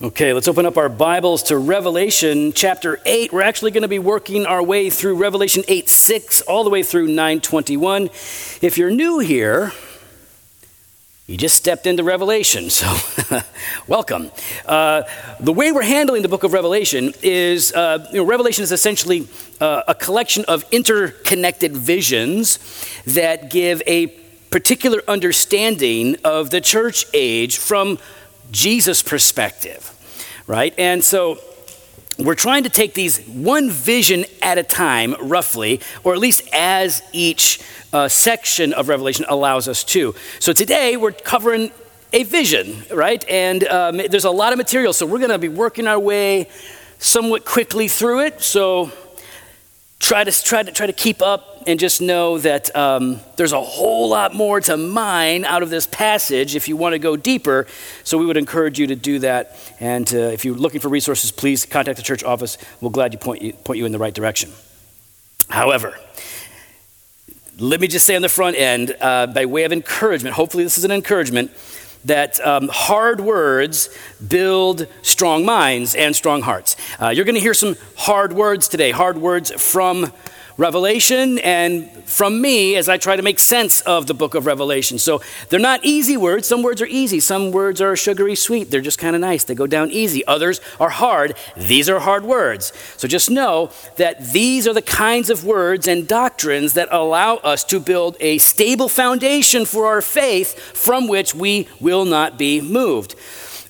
Okay, let's open up our Bibles to Revelation chapter 8. We're actually going to be working our way through Revelation 8 6 all the way through 921. If you're new here, you just stepped into Revelation, so welcome. Uh, the way we're handling the book of Revelation is uh, you know, Revelation is essentially uh, a collection of interconnected visions that give a particular understanding of the church age from Jesus' perspective, right? And so we're trying to take these one vision at a time, roughly, or at least as each uh, section of Revelation allows us to. So today we're covering a vision, right? And um, there's a lot of material, so we're going to be working our way somewhat quickly through it. So try to try to try to keep up and just know that um, there's a whole lot more to mine out of this passage if you want to go deeper. So we would encourage you to do that. And uh, if you're looking for resources, please contact the church office. We'll glad you point you point you in the right direction. However, let me just say on the front end, uh, by way of encouragement, hopefully this is an encouragement that um, hard words build strong minds and strong hearts. Uh, you're going to hear some hard words today, hard words from Revelation and from me as I try to make sense of the book of Revelation. So they're not easy words. Some words are easy, some words are sugary sweet. They're just kind of nice. They go down easy. Others are hard. These are hard words. So just know that these are the kinds of words and doctrines that allow us to build a stable foundation for our faith from which we will not be moved.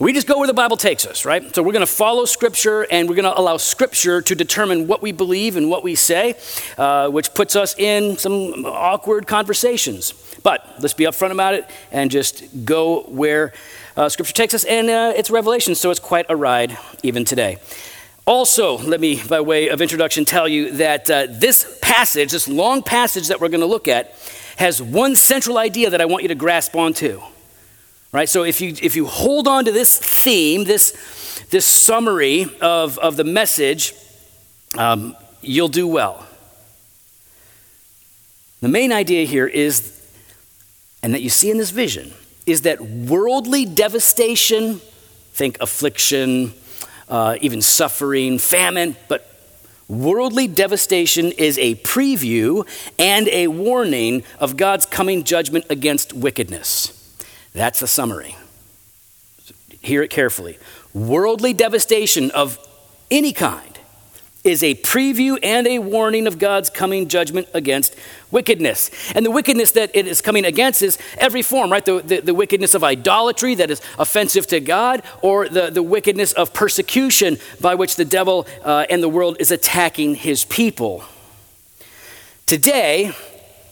We just go where the Bible takes us, right? So we're going to follow Scripture and we're going to allow Scripture to determine what we believe and what we say, uh, which puts us in some awkward conversations. But let's be upfront about it and just go where uh, Scripture takes us. And uh, it's Revelation, so it's quite a ride even today. Also, let me, by way of introduction, tell you that uh, this passage, this long passage that we're going to look at, has one central idea that I want you to grasp onto right so if you if you hold on to this theme this this summary of of the message um, you'll do well the main idea here is and that you see in this vision is that worldly devastation think affliction uh, even suffering famine but Worldly devastation is a preview and a warning of God's coming judgment against wickedness. That's the summary. Hear it carefully. Worldly devastation of any kind is a preview and a warning of God's coming judgment against wickedness. And the wickedness that it is coming against is every form, right? The, the, the, wickedness of idolatry that is offensive to God, or the, the wickedness of persecution by which the devil uh, and the world is attacking his people. Today,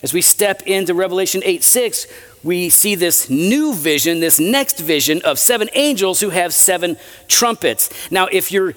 as we step into Revelation 8 6, we see this new vision, this next vision of seven angels who have seven trumpets. Now, if you're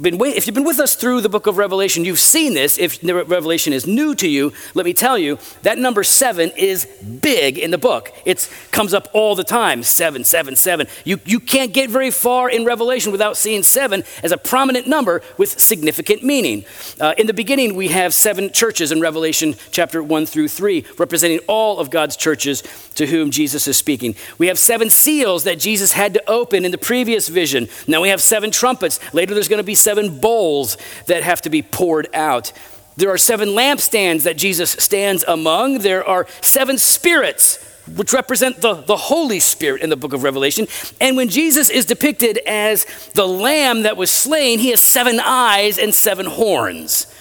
been if you've been with us through the book of Revelation, you've seen this. If Revelation is new to you, let me tell you that number seven is big in the book. It comes up all the time seven, seven, seven. You, you can't get very far in Revelation without seeing seven as a prominent number with significant meaning. Uh, in the beginning, we have seven churches in Revelation chapter one through three, representing all of God's churches to whom Jesus is speaking. We have seven seals that Jesus had to open in the previous vision. Now we have seven trumpets. Later, there's going to be seven seven bowls that have to be poured out. There are seven lampstands that Jesus stands among. There are seven spirits, which represent the, the Holy Spirit in the book of Revelation. And when Jesus is depicted as the lamb that was slain, he has seven eyes and seven horns.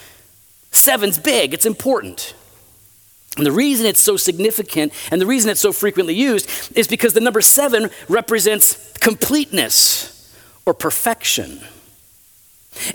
Seven's big, it's important. And the reason it's so significant and the reason it's so frequently used is because the number seven represents completeness or perfection.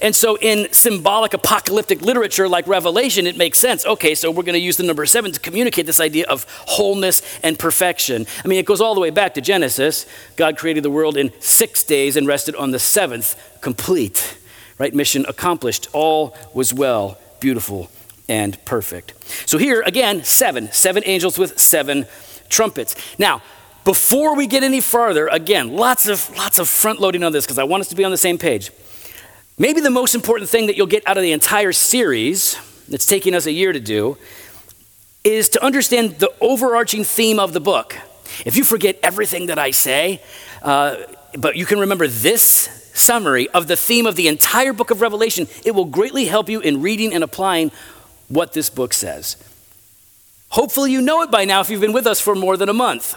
And so, in symbolic apocalyptic literature like Revelation, it makes sense. Okay, so we're going to use the number seven to communicate this idea of wholeness and perfection. I mean, it goes all the way back to Genesis. God created the world in six days and rested on the seventh, complete, right? Mission accomplished. All was well, beautiful, and perfect. So, here again, seven, seven angels with seven trumpets. Now, before we get any farther, again, lots of lots of front loading on this because I want us to be on the same page. Maybe the most important thing that you'll get out of the entire series, that's taking us a year to do, is to understand the overarching theme of the book. If you forget everything that I say, uh, but you can remember this summary of the theme of the entire book of Revelation, it will greatly help you in reading and applying what this book says. Hopefully, you know it by now if you've been with us for more than a month.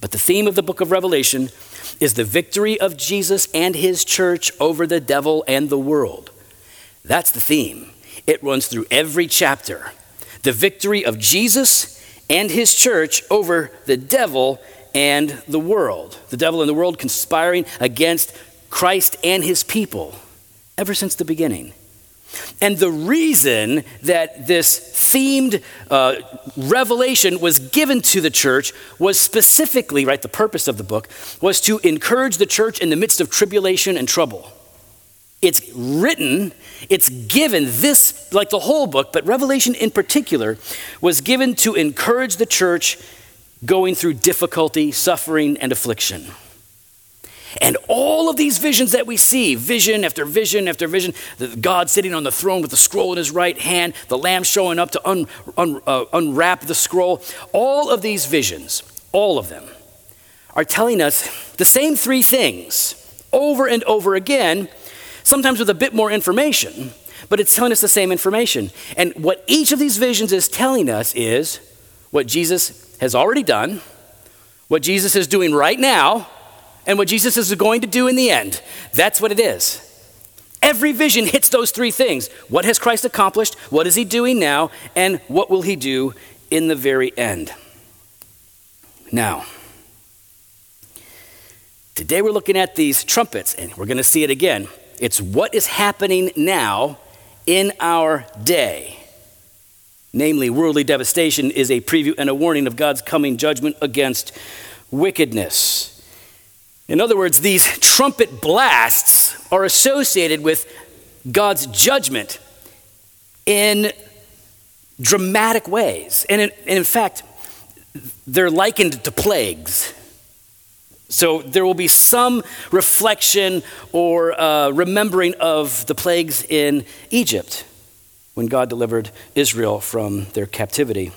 But the theme of the book of Revelation is the victory of Jesus and his church over the devil and the world. That's the theme. It runs through every chapter. The victory of Jesus and his church over the devil and the world. The devil and the world conspiring against Christ and his people ever since the beginning. And the reason that this themed uh, revelation was given to the church was specifically, right, the purpose of the book was to encourage the church in the midst of tribulation and trouble. It's written, it's given, this, like the whole book, but Revelation in particular, was given to encourage the church going through difficulty, suffering, and affliction. And all of these visions that we see, vision after vision after vision, God sitting on the throne with the scroll in his right hand, the lamb showing up to un, un, uh, unwrap the scroll, all of these visions, all of them, are telling us the same three things over and over again, sometimes with a bit more information, but it's telling us the same information. And what each of these visions is telling us is what Jesus has already done, what Jesus is doing right now, and what Jesus is going to do in the end. That's what it is. Every vision hits those three things. What has Christ accomplished? What is he doing now? And what will he do in the very end? Now, today we're looking at these trumpets, and we're going to see it again. It's what is happening now in our day. Namely, worldly devastation is a preview and a warning of God's coming judgment against wickedness. In other words, these trumpet blasts are associated with God's judgment in dramatic ways. And in, and in, fact, they're likened to plagues. So there will be some reflection or uh, remembering of the plagues in Egypt when God delivered Israel from their captivity.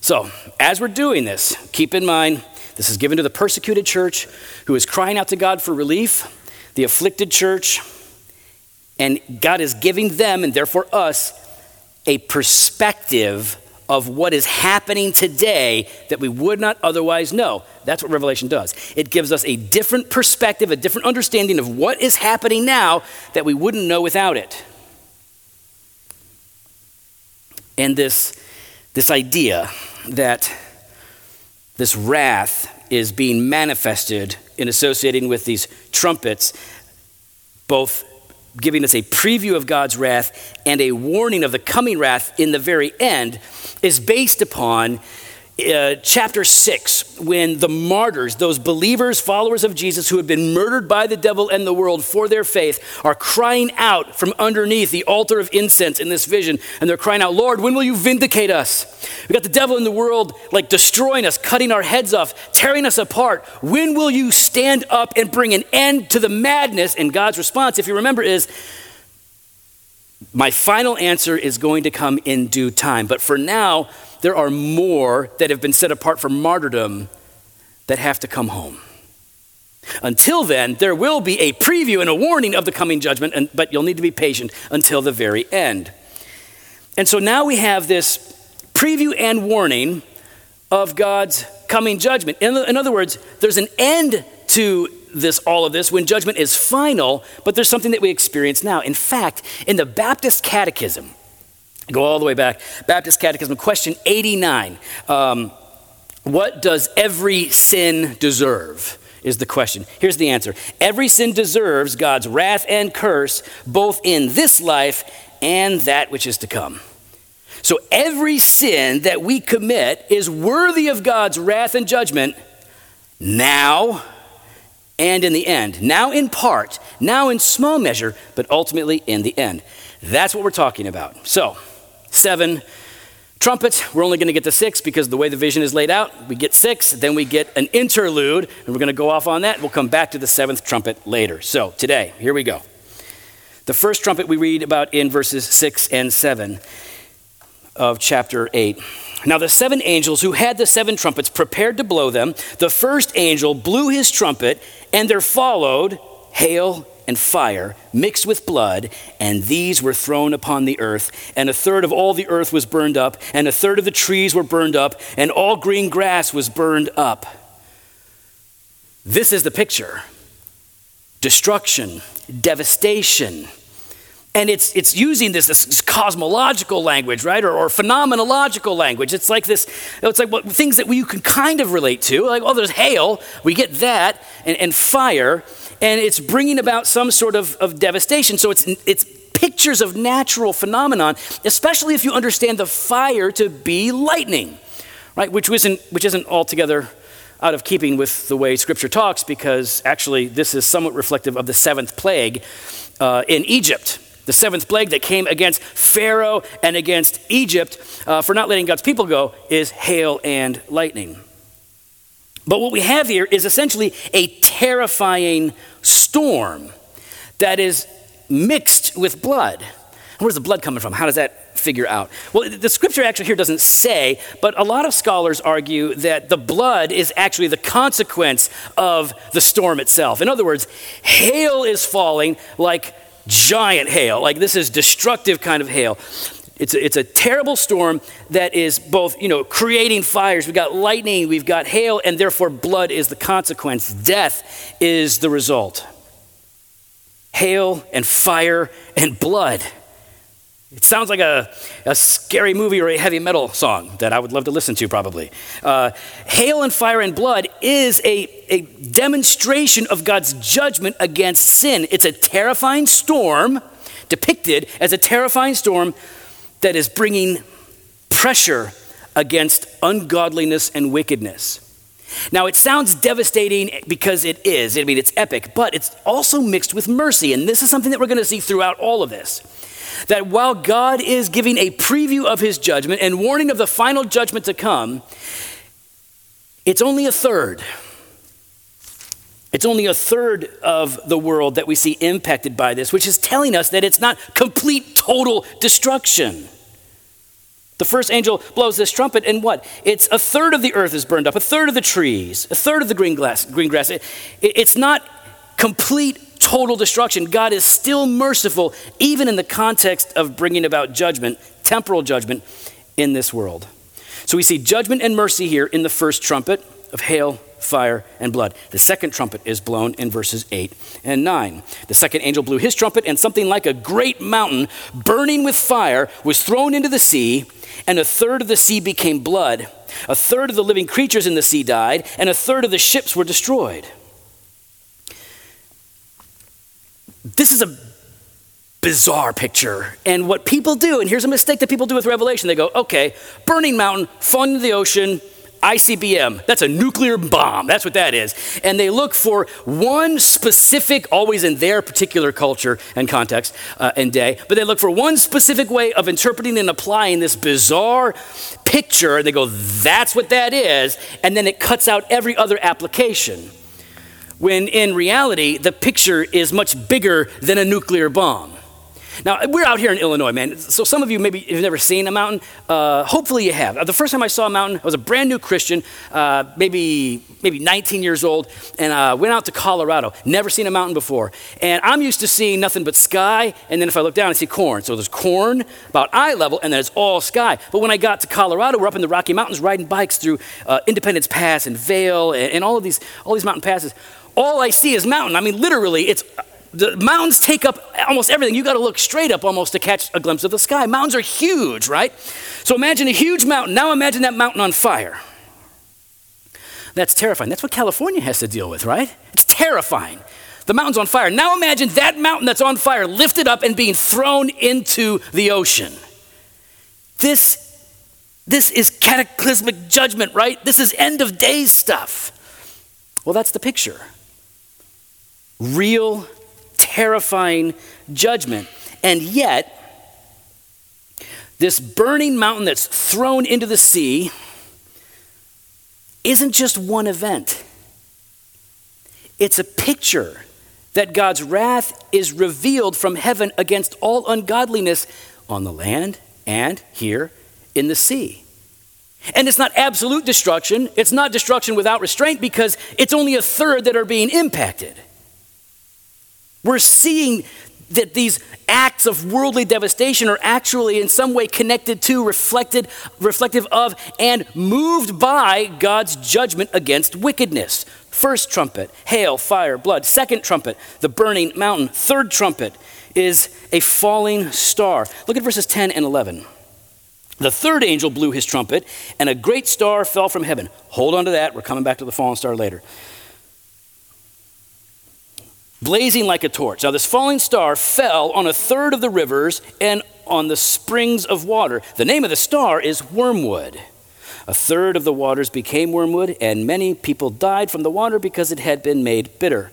So, as we're doing this, keep in mind this is given to the persecuted church who is crying out to God for relief, the afflicted church, and God is giving them, and therefore us, a perspective of what is happening today that we would not otherwise know. That's what Revelation does. It gives us a different perspective, a different understanding of what is happening now that we wouldn't know without it. And this, this idea that this wrath is being manifested in associating with these trumpets, both giving us a preview of God's wrath and a warning of the coming wrath in the very end, is based upon uh, chapter 6, when the martyrs, those believers, followers of Jesus who had been murdered by the devil and the world for their faith, are crying out from underneath the altar of incense in this vision. And they're crying out, Lord, when will you vindicate us? We got the devil in the world like destroying us, cutting our heads off, tearing us apart. When will you stand up and bring an end to the madness? And God's response, if you remember, is, my final answer is going to come in due time. But for now, there are more that have been set apart for martyrdom that have to come home. Until then, there will be a preview and a warning of the coming judgment, and, but you'll need to be patient until the very end. And so now we have this preview and warning of God's coming judgment. In, in other words, there's an end to this all of this when judgment is final, but there's something that we experience now. In fact, in the Baptist Catechism, Go all the way back. Baptist Catechism, question 89. Um, what does every sin deserve? Is the question. Here's the answer Every sin deserves God's wrath and curse, both in this life and that which is to come. So every sin that we commit is worthy of God's wrath and judgment now and in the end. Now in part, now in small measure, but ultimately in the end. That's what we're talking about. So, seven trumpets. We're only going to get to six because the way the vision is laid out, we get six, then we get an interlude, and we're going to go off on that. We'll come back to the seventh trumpet later. So today, here we go. The first trumpet we read about in verses six and seven of chapter eight. Now, the seven angels who had the seven trumpets prepared to blow them. The first angel blew his trumpet, and there followed hail and fire mixed with blood, and these were thrown upon the earth. And a third of all the earth was burned up, and a third of the trees were burned up, and all green grass was burned up. This is the picture destruction, devastation and it's, it's using this, this cosmological language, right? Or, or phenomenological language. It's like this, it's like things that we, you can kind of relate to. Like, oh, there's hail, we get that, and, and fire, and it's bringing about some sort of, of devastation. So it's, it's pictures of natural phenomenon, especially if you understand the fire to be lightning, right? Which isn't, which isn't altogether out of keeping with the way Scripture talks, because actually this is somewhat reflective of the seventh plague uh, in Egypt the seventh plague that came against Pharaoh and against Egypt uh, for not letting God's people go is hail and lightning. But what we have here is essentially a terrifying storm that is mixed with blood. Where's the blood coming from? How does that figure out? Well, the scripture actually here doesn't say, but a lot of scholars argue that the blood is actually the consequence of the storm itself. In other words, hail is falling like giant hail. Like this is destructive kind of hail. It's a, it's a terrible storm that is both, you know, creating fires. We've got lightning, we've got hail, and therefore blood is the consequence. Death is the result. Hail and fire and blood. It sounds like a, a scary movie or a heavy metal song that I would love to listen to, probably. Uh, Hail and Fire and Blood is a, a demonstration of God's judgment against sin. It's a terrifying storm, depicted as a terrifying storm that is bringing pressure against ungodliness and wickedness. Now, it sounds devastating because it is. I mean, it's epic, but it's also mixed with mercy. And this is something that we're going to see throughout all of this that while God is giving a preview of his judgment and warning of the final judgment to come, it's only a third. It's only a third of the world that we see impacted by this, which is telling us that it's not complete, total destruction. The first angel blows this trumpet, and what? It's a third of the earth is burned up, a third of the trees, a third of the green, green grass. It, it, it's not complete total destruction. God is still merciful, even in the context of bringing about judgment, temporal judgment, in this world. So we see judgment and mercy here in the first trumpet of hail, fire, and blood. The second trumpet is blown in verses 8 and 9. The second angel blew his trumpet, and something like a great mountain burning with fire was thrown into the sea, and a third of the sea became blood. A third of the living creatures in the sea died, and a third of the ships were destroyed. This is a bizarre picture. And what people do, and here's a mistake that people do with Revelation they go, okay, burning mountain, falling into the ocean, ICBM. That's a nuclear bomb. That's what that is. And they look for one specific, always in their particular culture and context uh, and day, but they look for one specific way of interpreting and applying this bizarre picture. And they go, that's what that is. And then it cuts out every other application when in reality, the picture is much bigger than a nuclear bomb. Now, we're out here in Illinois, man. So, some of you maybe have never seen a mountain. Uh, hopefully, you have. The first time I saw a mountain, I was a brand new Christian, uh, maybe, maybe 19 years old, and uh, went out to Colorado. Never seen a mountain before. And I'm used to seeing nothing but sky, and then if I look down, I see corn. So, there's corn about eye level, and then it's all sky. But when I got to Colorado, we're up in the Rocky Mountains riding bikes through uh, Independence Pass and Vail and, and all of these, all these mountain passes all I see is mountain. I mean, literally, it's the mountains take up almost everything. You got to look straight up almost to catch a glimpse of the sky. Mountains are huge, right? So imagine a huge mountain. Now imagine that mountain on fire. That's terrifying. That's what California has to deal with, right? It's terrifying. The mountain's on fire. Now imagine that mountain that's on fire lifted up and being thrown into the ocean. This, this is cataclysmic judgment, right? This is end of days stuff. Well, that's the picture. Real, terrifying judgment. And yet, this burning mountain that's thrown into the sea isn't just one event, it's a picture that God's wrath is revealed from heaven against all ungodliness on the land and here in the sea. And it's not absolute destruction, it's not destruction without restraint because it's only a third that are being impacted. We're seeing that these acts of worldly devastation are actually in some way connected to, reflected, reflective of, and moved by God's judgment against wickedness. First trumpet, hail, fire, blood. Second trumpet, the burning mountain. Third trumpet is a falling star. Look at verses 10 and 11. The third angel blew his trumpet, and a great star fell from heaven. Hold on to that. We're coming back to the fallen star later blazing like a torch. Now, this falling star fell on a third of the rivers and on the springs of water. The name of the star is Wormwood. A third of the waters became wormwood, and many people died from the water because it had been made bitter.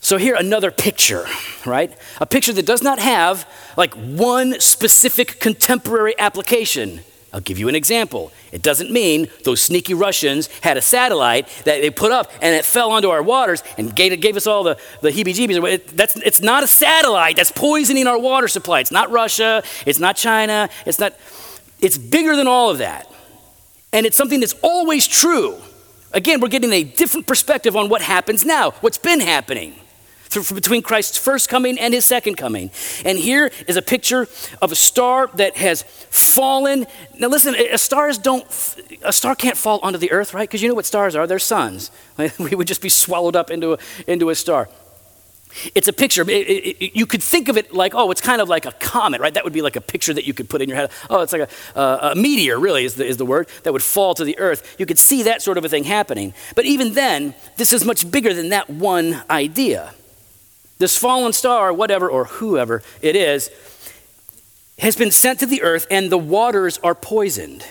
So, here another picture, right? A picture that does not have like one specific contemporary application. I'll give you an example. It doesn't mean those sneaky Russians had a satellite that they put up and it fell onto our waters and gave, gave us all the, the heebie jeebies. It, it's not a satellite that's poisoning our water supply. It's not Russia. It's not China. It's not, it's bigger than all of that. And it's something that's always true. Again, we're getting a different perspective on what happens now, what's been happening between Christ's first coming and his second coming. And here is a picture of a star that has fallen. Now listen, a stars don't a star can't fall onto the earth, right? Because you know what stars are, they're suns. We would just be swallowed up into a, into a star. It's a picture. It, it, it, you could think of it like, oh, it's kind of like a comet, right? That would be like a picture that you could put in your head. Oh, it's like a, uh, a meteor, really, is the, is the word, that would fall to the earth. You could see that sort of a thing happening. But even then, this is much bigger than that one idea. This fallen star, or whatever, or whoever it is, has been sent to the earth and the waters are poisoned.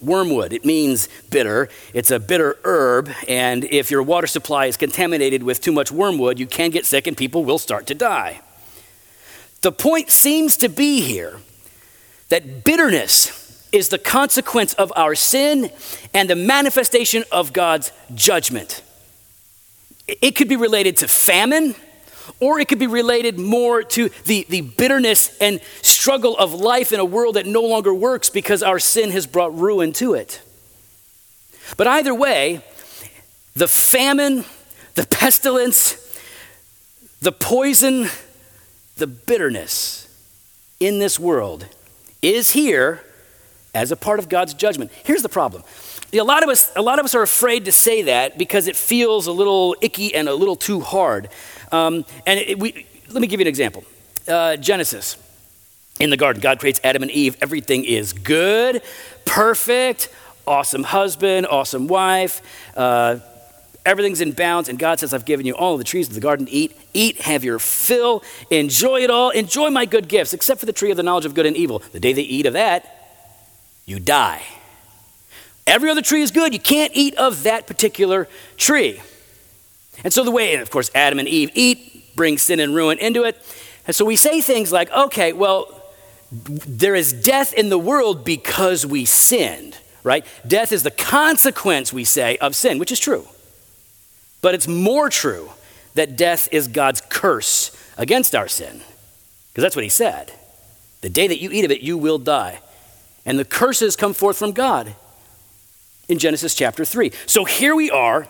Wormwood, it means bitter. It's a bitter herb, and if your water supply is contaminated with too much wormwood, you can get sick and people will start to die. The point seems to be here that bitterness is the consequence of our sin and the manifestation of God's judgment. It could be related to famine, or it could be related more to the, the bitterness and struggle of life in a world that no longer works because our sin has brought ruin to it. But either way, the famine, the pestilence, the poison, the bitterness in this world is here as a part of God's judgment. Here's the problem a lot of us, a lot of us are afraid to say that because it feels a little icky and a little too hard. Um, and it, we, let me give you an example. Uh, Genesis, in the garden, God creates Adam and Eve. Everything is good, perfect, awesome husband, awesome wife. Uh, everything's in bounds, and God says, I've given you all of the trees of the garden to eat. Eat, have your fill, enjoy it all, enjoy my good gifts, except for the tree of the knowledge of good and evil. The day they eat of that, you die. Every other tree is good. You can't eat of that particular tree. And so the way, and of course, Adam and Eve eat, brings sin and ruin into it. And so we say things like, okay, well, there is death in the world because we sinned, right? Death is the consequence, we say, of sin, which is true. But it's more true that death is God's curse against our sin. Because that's what he said. The day that you eat of it, you will die. And the curses come forth from God in Genesis chapter 3. So here we are,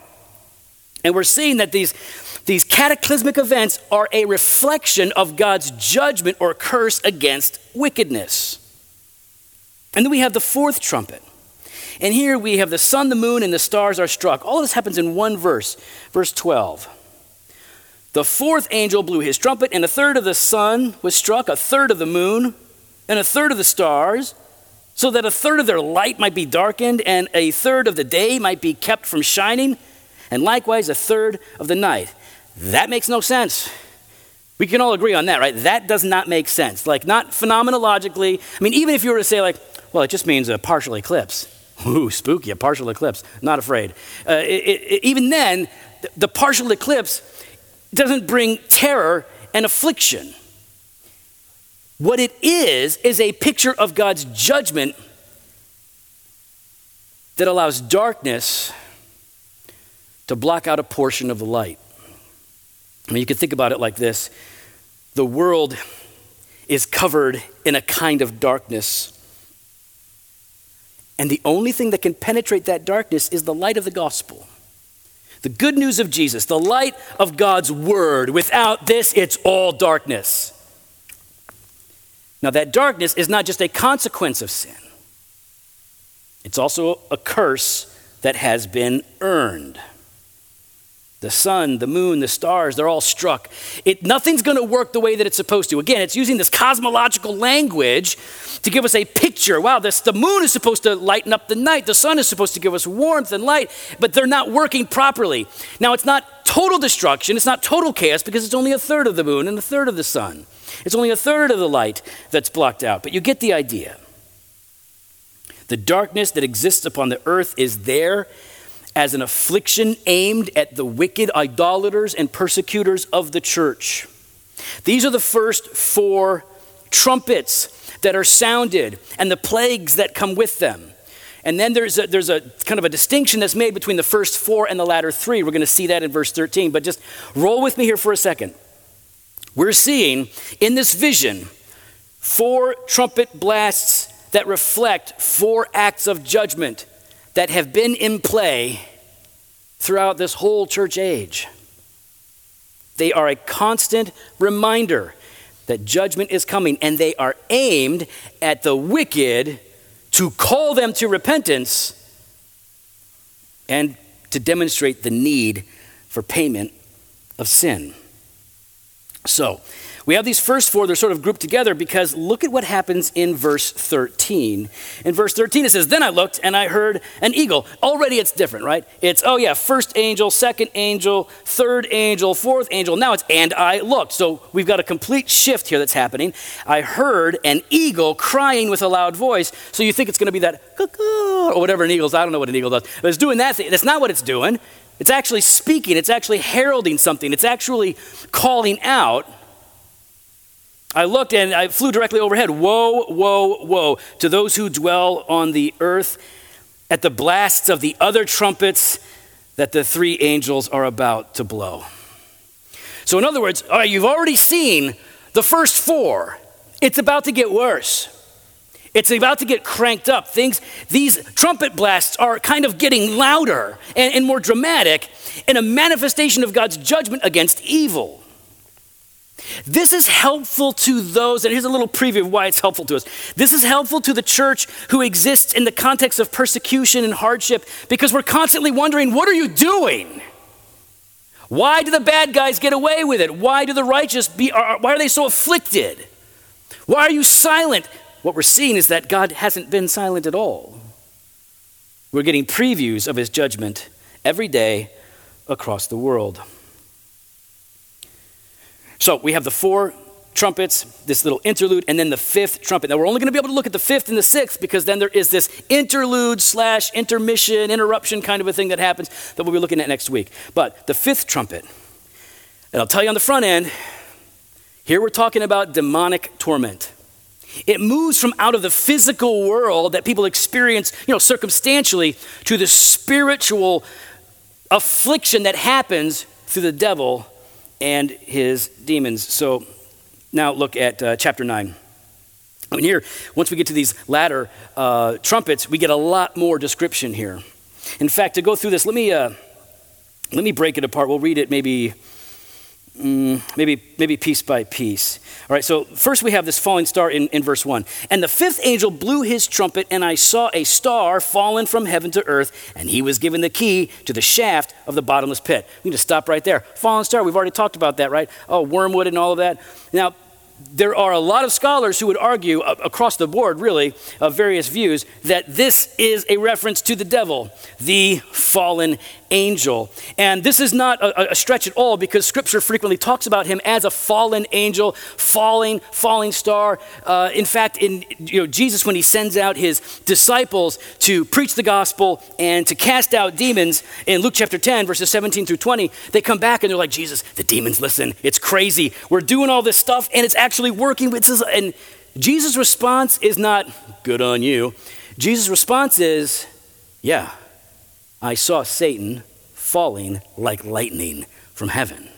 and we're seeing that these, these cataclysmic events are a reflection of God's judgment or curse against wickedness. And then we have the fourth trumpet. And here we have the sun, the moon, and the stars are struck. All this happens in one verse, verse 12. The fourth angel blew his trumpet, and a third of the sun was struck, a third of the moon, and a third of the stars so that a third of their light might be darkened, and a third of the day might be kept from shining, and likewise a third of the night. That makes no sense. We can all agree on that, right? That does not make sense. Like, not phenomenologically. I mean, even if you were to say, like, well, it just means a partial eclipse. Ooh, spooky, a partial eclipse. Not afraid. Uh, it, it, even then, the partial eclipse doesn't bring terror and affliction. What it is, is a picture of God's judgment that allows darkness to block out a portion of the light. I mean, you can think about it like this the world is covered in a kind of darkness. And the only thing that can penetrate that darkness is the light of the gospel. The good news of Jesus, the light of God's word. Without this, it's all darkness. Now, that darkness is not just a consequence of sin, it's also a curse that has been earned. The sun, the moon, the stars, they're all struck. It, nothing's going to work the way that it's supposed to. Again, it's using this cosmological language to give us a picture. Wow, this, the moon is supposed to lighten up the night, the sun is supposed to give us warmth and light, but they're not working properly. Now, it's not total destruction, it's not total chaos because it's only a third of the moon and a third of the sun. It's only a third of the light that's blocked out, but you get the idea. The darkness that exists upon the earth is there as an affliction aimed at the wicked idolaters and persecutors of the church. These are the first four trumpets that are sounded and the plagues that come with them. And then there's a, there's a kind of a distinction that's made between the first four and the latter three. We're going to see that in verse 13. But just roll with me here for a second. We're seeing in this vision four trumpet blasts that reflect four acts of judgment that have been in play throughout this whole church age. They are a constant reminder that judgment is coming, and they are aimed at the wicked to call them to repentance and to demonstrate the need for payment of sin. So, we have these first four, they're sort of grouped together because look at what happens in verse 13. In verse 13, it says, Then I looked and I heard an eagle. Already it's different, right? It's, oh yeah, first angel, second angel, third angel, fourth angel. Now it's, and I looked. So we've got a complete shift here that's happening. I heard an eagle crying with a loud voice. So you think it's going to be that, or whatever an eagle's, I don't know what an eagle does, but it's doing that thing. That's not what it's doing. It's actually speaking, it's actually heralding something, it's actually calling out I looked and I flew directly overhead. Woe, woe, woe to those who dwell on the earth at the blasts of the other trumpets that the three angels are about to blow. So, in other words, all right, you've already seen the first four. It's about to get worse. It's about to get cranked up. Things, these trumpet blasts are kind of getting louder and, and more dramatic in a manifestation of God's judgment against evil. This is helpful to those, and here's a little preview of why it's helpful to us. This is helpful to the church who exists in the context of persecution and hardship because we're constantly wondering, what are you doing? Why do the bad guys get away with it? Why do the righteous be, are, why are they so afflicted? Why are you silent? What we're seeing is that God hasn't been silent at all. We're getting previews of his judgment every day across the world. So we have the four trumpets, this little interlude, and then the fifth trumpet. Now we're only going to be able to look at the fifth and the sixth because then there is this interlude slash intermission, interruption kind of a thing that happens that we'll be looking at next week. But the fifth trumpet, and I'll tell you on the front end, here we're talking about demonic torment. It moves from out of the physical world that people experience, you know, circumstantially to the spiritual affliction that happens through the devil and his demons. So now look at uh, chapter 9. I mean, here, once we get to these latter uh, trumpets, we get a lot more description here. In fact, to go through this, let me, uh, let me break it apart. We'll read it maybe Mm, maybe, maybe piece by piece. All right, so first we have this falling star in, in verse 1. And the fifth angel blew his trumpet, and I saw a star fallen from heaven to earth, and he was given the key to the shaft of the bottomless pit. We need to stop right there. Fallen star, we've already talked about that, right? Oh, wormwood and all of that. Now, there are a lot of scholars who would argue uh, across the board, really, of various views, that this is a reference to the devil, the fallen angel. And this is not a, a, stretch at all because scripture frequently talks about him as a fallen angel, falling, falling star. Uh, in fact, in you know, Jesus, when he sends out his disciples to preach the gospel and to cast out demons in Luke chapter 10, verses 17 through 20, they come back and they're like, Jesus, the demons listen. It's crazy. We're doing all this stuff and it's actually working. With and Jesus' response is not, good on you. Jesus' response is, yeah, I saw Satan falling like lightning from heaven.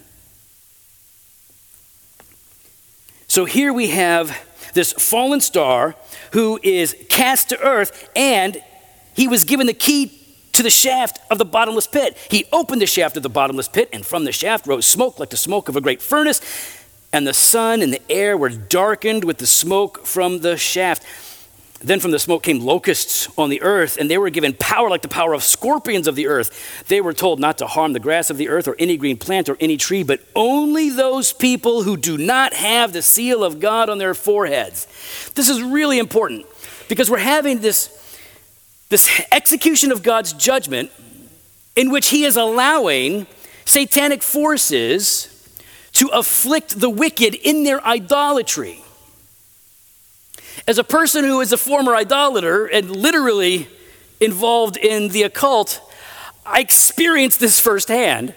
So here we have this fallen star who is cast to earth, and he was given the key to the shaft of the bottomless pit. He opened the shaft of the bottomless pit, and from the shaft rose smoke like the smoke of a great furnace, and the sun and the air were darkened with the smoke from the shaft. Then from the smoke came locusts on the earth, and they were given power like the power of scorpions of the earth. They were told not to harm the grass of the earth or any green plant or any tree, but only those people who do not have the seal of God on their foreheads. This is really important because we're having this, this execution of God's judgment in which He is allowing satanic forces to afflict the wicked in their idolatry. As a person who is a former idolater and literally involved in the occult, I experienced this firsthand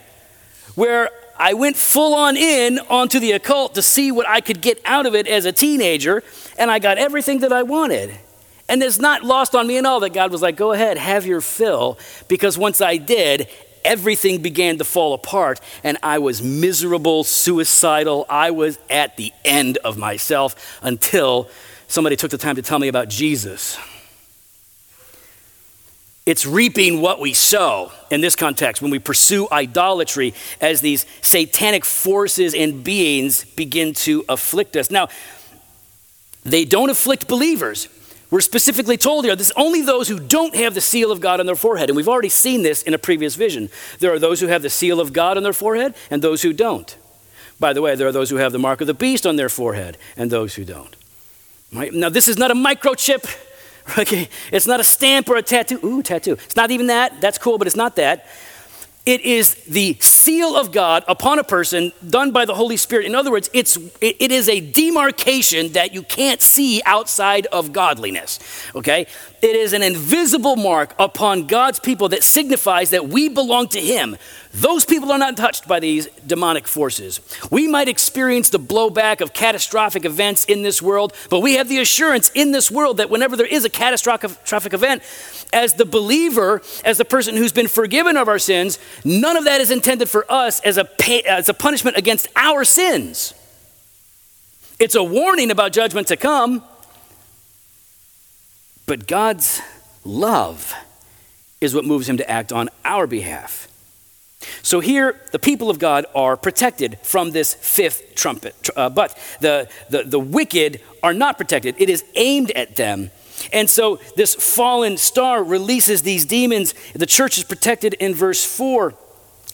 where I went full on in onto the occult to see what I could get out of it as a teenager, and I got everything that I wanted. And it's not lost on me at all that God was like, go ahead, have your fill, because once I did, everything began to fall apart, and I was miserable, suicidal. I was at the end of myself until somebody took the time to tell me about Jesus. It's reaping what we sow in this context when we pursue idolatry as these satanic forces and beings begin to afflict us. Now, they don't afflict believers. We're specifically told here this only those who don't have the seal of God on their forehead. And we've already seen this in a previous vision. There are those who have the seal of God on their forehead and those who don't. By the way, there are those who have the mark of the beast on their forehead and those who don't. Right? Now, this is not a microchip. Okay, it's not a stamp or a tattoo. Ooh, tattoo. It's not even that. That's cool, but it's not that. It is the seal of God upon a person done by the Holy Spirit. In other words, it's, it is a demarcation that you can't see outside of godliness. Okay? It is an invisible mark upon God's people that signifies that we belong to Him. Those people are not touched by these demonic forces. We might experience the blowback of catastrophic events in this world, but we have the assurance in this world that whenever there is a catastrophic event, as the believer, as the person who's been forgiven of our sins, none of that is intended for us as a, pay, as a punishment against our sins. It's a warning about judgment to come, but God's love is what moves him to act on our behalf. So here, the people of God are protected from this fifth trumpet, uh, but the, the, the wicked are not protected. It is aimed at them. And so this fallen star releases these demons. The church is protected in verse 4.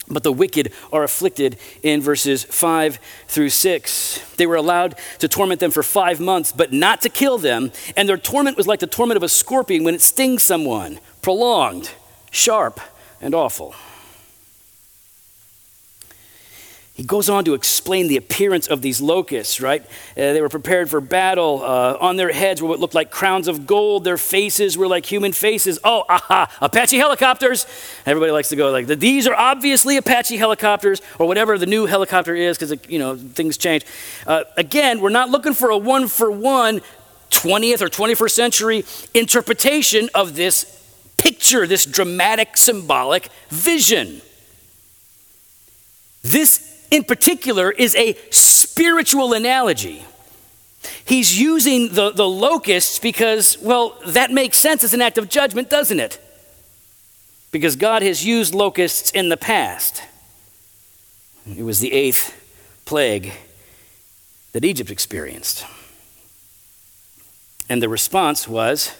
But the wicked are afflicted in verses 5 through 6. They were allowed to torment them for five months, but not to kill them. And their torment was like the torment of a scorpion when it stings someone prolonged, sharp, and awful. He goes on to explain the appearance of these locusts, right? Uh, they were prepared for battle. Uh, on their heads were what looked like crowns of gold. Their faces were like human faces. Oh, aha, Apache helicopters. Everybody likes to go like, these are obviously Apache helicopters or whatever the new helicopter is because, you know, things change. Uh, again, we're not looking for a one for one 20th or 21st century interpretation of this picture, this dramatic symbolic vision. This in particular is a spiritual analogy. He's using the, the locusts because, well, that makes sense as an act of judgment, doesn't it? Because God has used locusts in the past. It was the eighth plague that Egypt experienced. And the response was,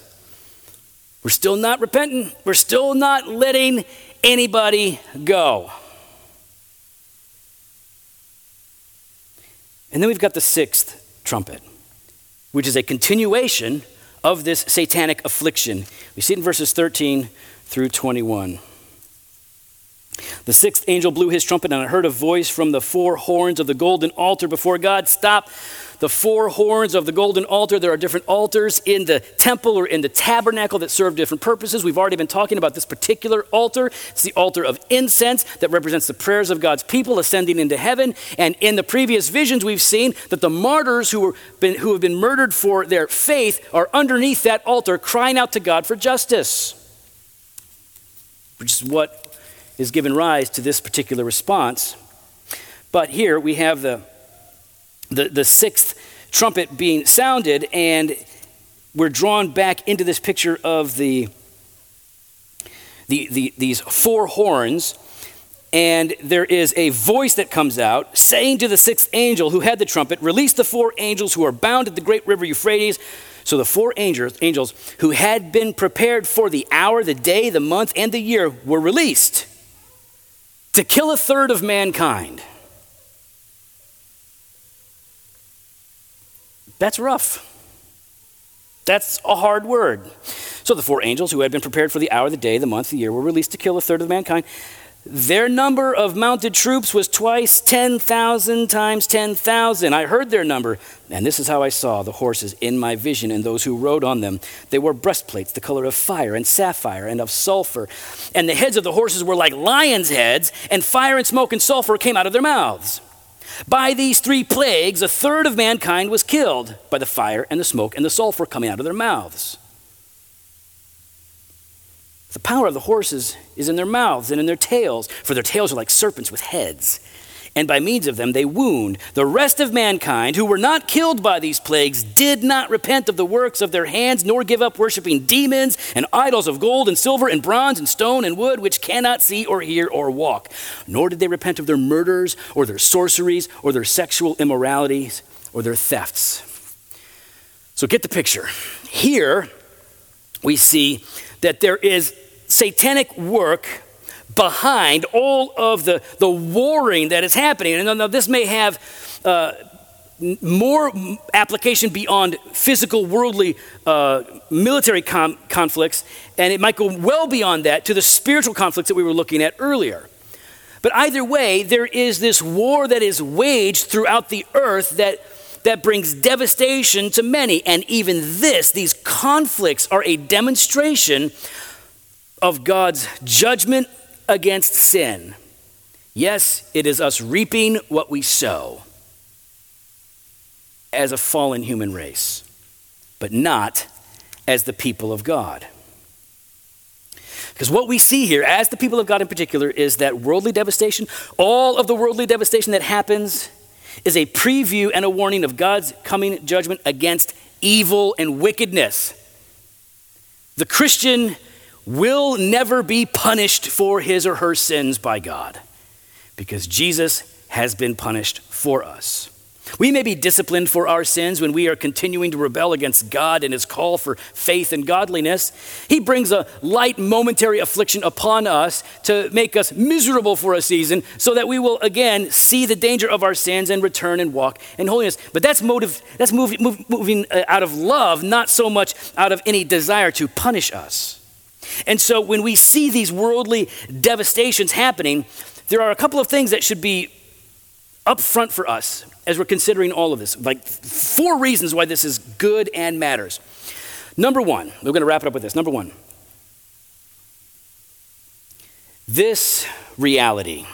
we're still not repentant. We're still not letting anybody go. And then we've got the sixth trumpet, which is a continuation of this satanic affliction. We see it in verses 13 through 21. The sixth angel blew his trumpet, and I heard a voice from the four horns of the golden altar before God Stop the four horns of the golden altar. There are different altars in the temple or in the tabernacle that serve different purposes. We've already been talking about this particular altar. It's the altar of incense that represents the prayers of God's people ascending into heaven. And in the previous visions, we've seen that the martyrs who, been, who have been murdered for their faith are underneath that altar crying out to God for justice, which is what is given rise to this particular response. But here we have the the, the sixth trumpet being sounded, and we're drawn back into this picture of the the, the, these four horns, and there is a voice that comes out saying to the sixth angel who had the trumpet, Release the four angels who are bound at the great river Euphrates. So the four angels, angels who had been prepared for the hour, the day, the month, and the year were released to kill a third of mankind. That's rough. That's a hard word. So the four angels who had been prepared for the hour, the day, the month, the year were released to kill a third of mankind. Their number of mounted troops was twice 10,000 times 10,000. I heard their number, and this is how I saw the horses in my vision and those who rode on them. They wore breastplates the color of fire and sapphire and of sulfur. And the heads of the horses were like lions' heads, and fire and smoke and sulfur came out of their mouths. By these three plagues, a third of mankind was killed by the fire and the smoke and the sulfur coming out of their mouths. The power of the horses is in their mouths and in their tails, for their tails are like serpents with heads. And by means of them they wound. The rest of mankind, who were not killed by these plagues, did not repent of the works of their hands, nor give up worshiping demons and idols of gold and silver and bronze and stone and wood, which cannot see or hear or walk. Nor did they repent of their murders or their sorceries or their sexual immoralities or their thefts. So get the picture. Here we see that there is satanic work behind all of the, the warring that is happening. And now this may have uh, more application beyond physical, worldly, uh, military com- conflicts, and it might go well beyond that to the spiritual conflicts that we were looking at earlier. But either way, there is this war that is waged throughout the earth that, that brings devastation to many. And even this, these conflicts are a demonstration of God's judgment against sin. Yes, it is us reaping what we sow as a fallen human race, but not as the people of God. Because what we see here, as the people of God in particular, is that worldly devastation, all of the worldly devastation that happens, is a preview and a warning of God's coming judgment against evil and wickedness. The Christian will never be punished for his or her sins by God because Jesus has been punished for us. We may be disciplined for our sins when we are continuing to rebel against God and His call for faith and godliness. He brings a light momentary affliction upon us to make us miserable for a season so that we will again see the danger of our sins and return and walk in holiness. But that's motive, that's moving, moving uh, out of love, not so much out of any desire to punish us. And so when we see these worldly devastations happening, there are a couple of things that should be up front for us as we're considering all of this. Like four reasons why this is good and matters. Number one, we're going to wrap it up with this. Number one, this reality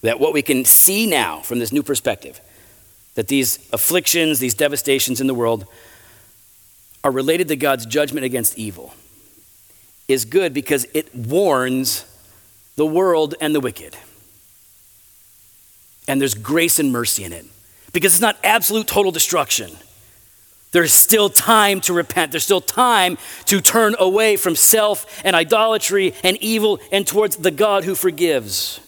that what we can see now from this new perspective, that these afflictions, these devastations in the world are related to God's judgment against evil is good because it warns the world and the wicked. And there's grace and mercy in it because it's not absolute total destruction. There's still time to repent. There's still time to turn away from self and idolatry and evil and towards the God who forgives.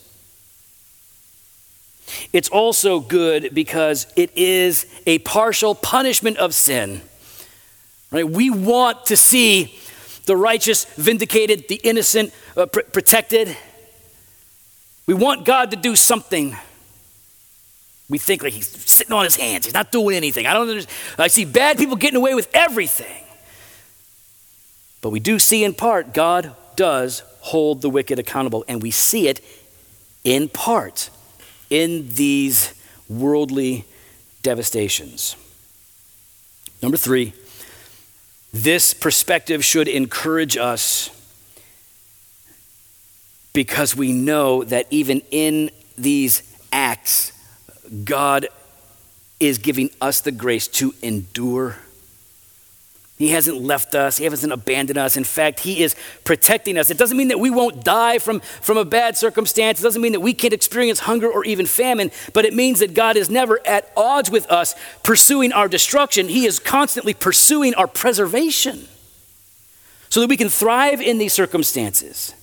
It's also good because it is a partial punishment of sin. Right? We want to see the righteous vindicated, the innocent uh, pr- protected. We want God to do something. We think like he's sitting on his hands. He's not doing anything. I don't understand. I see bad people getting away with everything. But we do see in part God does hold the wicked accountable, and we see it in part in these worldly devastations. Number three, this perspective should encourage us because we know that even in these acts, God is giving us the grace to endure he hasn't left us. He hasn't abandoned us. In fact, He is protecting us. It doesn't mean that we won't die from, from a bad circumstance. It doesn't mean that we can't experience hunger or even famine, but it means that God is never at odds with us pursuing our destruction. He is constantly pursuing our preservation so that we can thrive in these circumstances.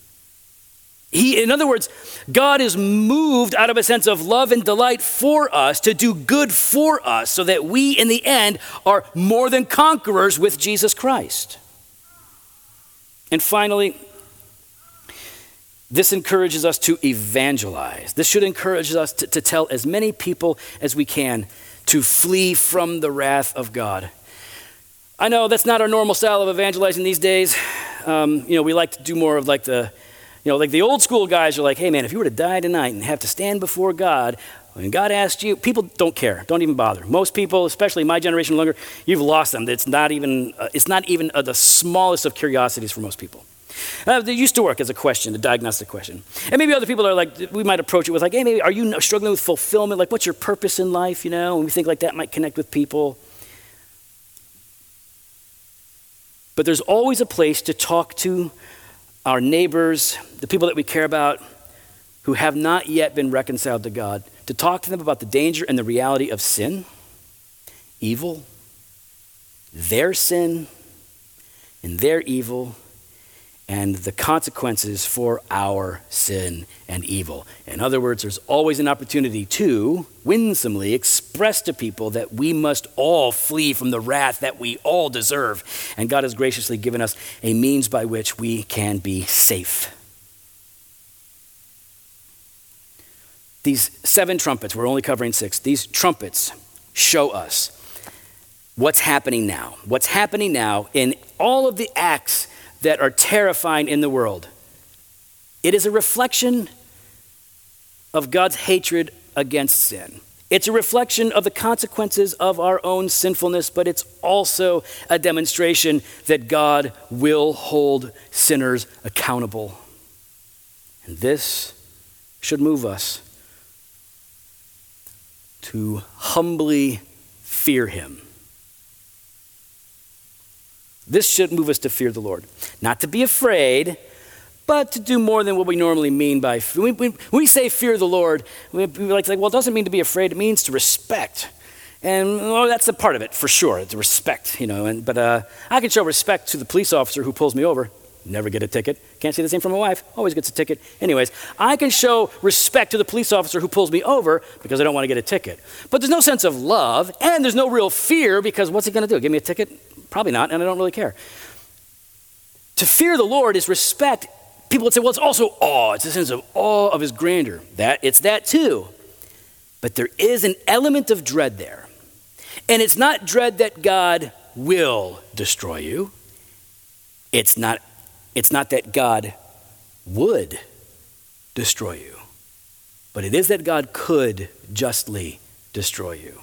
He, in other words, God is moved out of a sense of love and delight for us to do good for us so that we, in the end, are more than conquerors with Jesus Christ. And finally, this encourages us to evangelize. This should encourage us to, to, tell as many people as we can to flee from the wrath of God. I know that's not our normal style of evangelizing these days. Um, you know, we like to do more of like the, you know, like the old school guys are like, hey man, if you were to die tonight and have to stand before God, when God asked you, people don't care, don't even bother. Most people, especially my generation longer, you've lost them. It's not even, uh, it's not even uh, the smallest of curiosities for most people. Uh, they used to work as a question, a diagnostic question. And maybe other people are like, we might approach it with like, hey, maybe are you struggling with fulfillment? Like, what's your purpose in life? You know, and we think like that might connect with people. But there's always a place to talk to our neighbors, the people that we care about, who have not yet been reconciled to God, to talk to them about the danger and the reality of sin, evil, their sin, and their evil and the consequences for our sin and evil. In other words, there's always an opportunity to winsomely express to people that we must all flee from the wrath that we all deserve. And God has graciously given us a means by which we can be safe. These seven trumpets, we're only covering six, these trumpets show us what's happening now. What's happening now in all of the acts that are terrifying in the world. It is a reflection of God's hatred against sin. It's a reflection of the consequences of our own sinfulness, but it's also a demonstration that God will hold sinners accountable. And this should move us to humbly fear Him. This should move us to fear the Lord. Not to be afraid, but to do more than what we normally mean by fear. when we, we say fear the Lord, we, we like to say, well, it doesn't mean to be afraid, it means to respect. And well, that's a part of it for sure, It's respect, you know. And, but uh, I can show respect to the police officer who pulls me over, never get a ticket. Can't say the same for my wife, always gets a ticket. Anyways, I can show respect to the police officer who pulls me over because I don't want to get a ticket. But there's no sense of love, and there's no real fear because what's he going to do? Give me a ticket? Probably not, and I don't really care. To fear the Lord is respect. People would say, well, it's also awe. It's a sense of awe of his grandeur. That it's that too. But there is an element of dread there. And it's not dread that God will destroy you. It's not, it's not that God would destroy you. But it is that God could justly destroy you.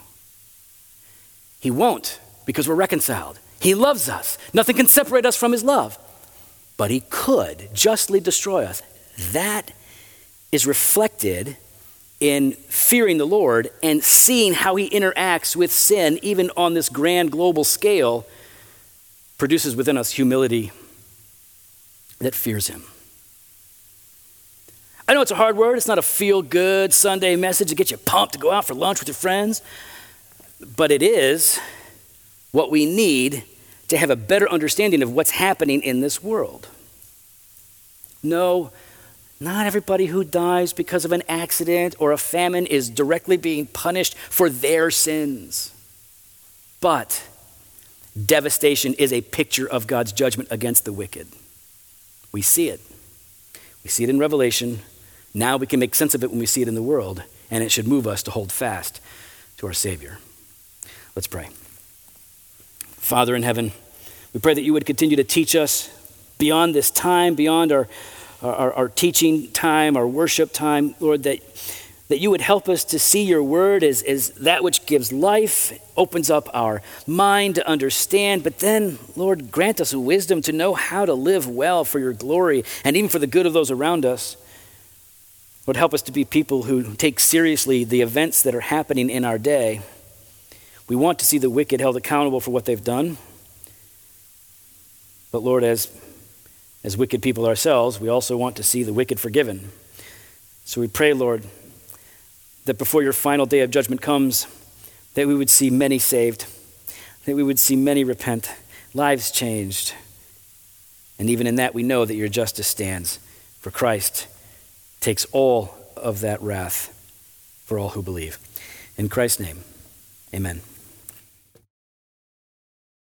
He won't because we're reconciled. He loves us. Nothing can separate us from His love. But He could justly destroy us. That is reflected in fearing the Lord and seeing how He interacts with sin, even on this grand global scale, produces within us humility that fears Him. I know it's a hard word. It's not a feel good Sunday message to get you pumped to go out for lunch with your friends, but it is what we need to have a better understanding of what's happening in this world. No, not everybody who dies because of an accident or a famine is directly being punished for their sins. But devastation is a picture of God's judgment against the wicked. We see it. We see it in Revelation. Now we can make sense of it when we see it in the world, and it should move us to hold fast to our Savior. Let's pray. Father in heaven, we pray that you would continue to teach us beyond this time, beyond our, our, our, teaching time, our worship time, Lord, that, that you would help us to see your word as, as that which gives life, opens up our mind to understand, but then, Lord, grant us wisdom to know how to live well for your glory and even for the good of those around us. Lord, help us to be people who take seriously the events that are happening in our day we want to see the wicked held accountable for what they've done. But Lord, as, as wicked people ourselves, we also want to see the wicked forgiven. So we pray, Lord, that before your final day of judgment comes, that we would see many saved, that we would see many repent, lives changed. And even in that, we know that your justice stands. For Christ takes all of that wrath for all who believe. In Christ's name, amen.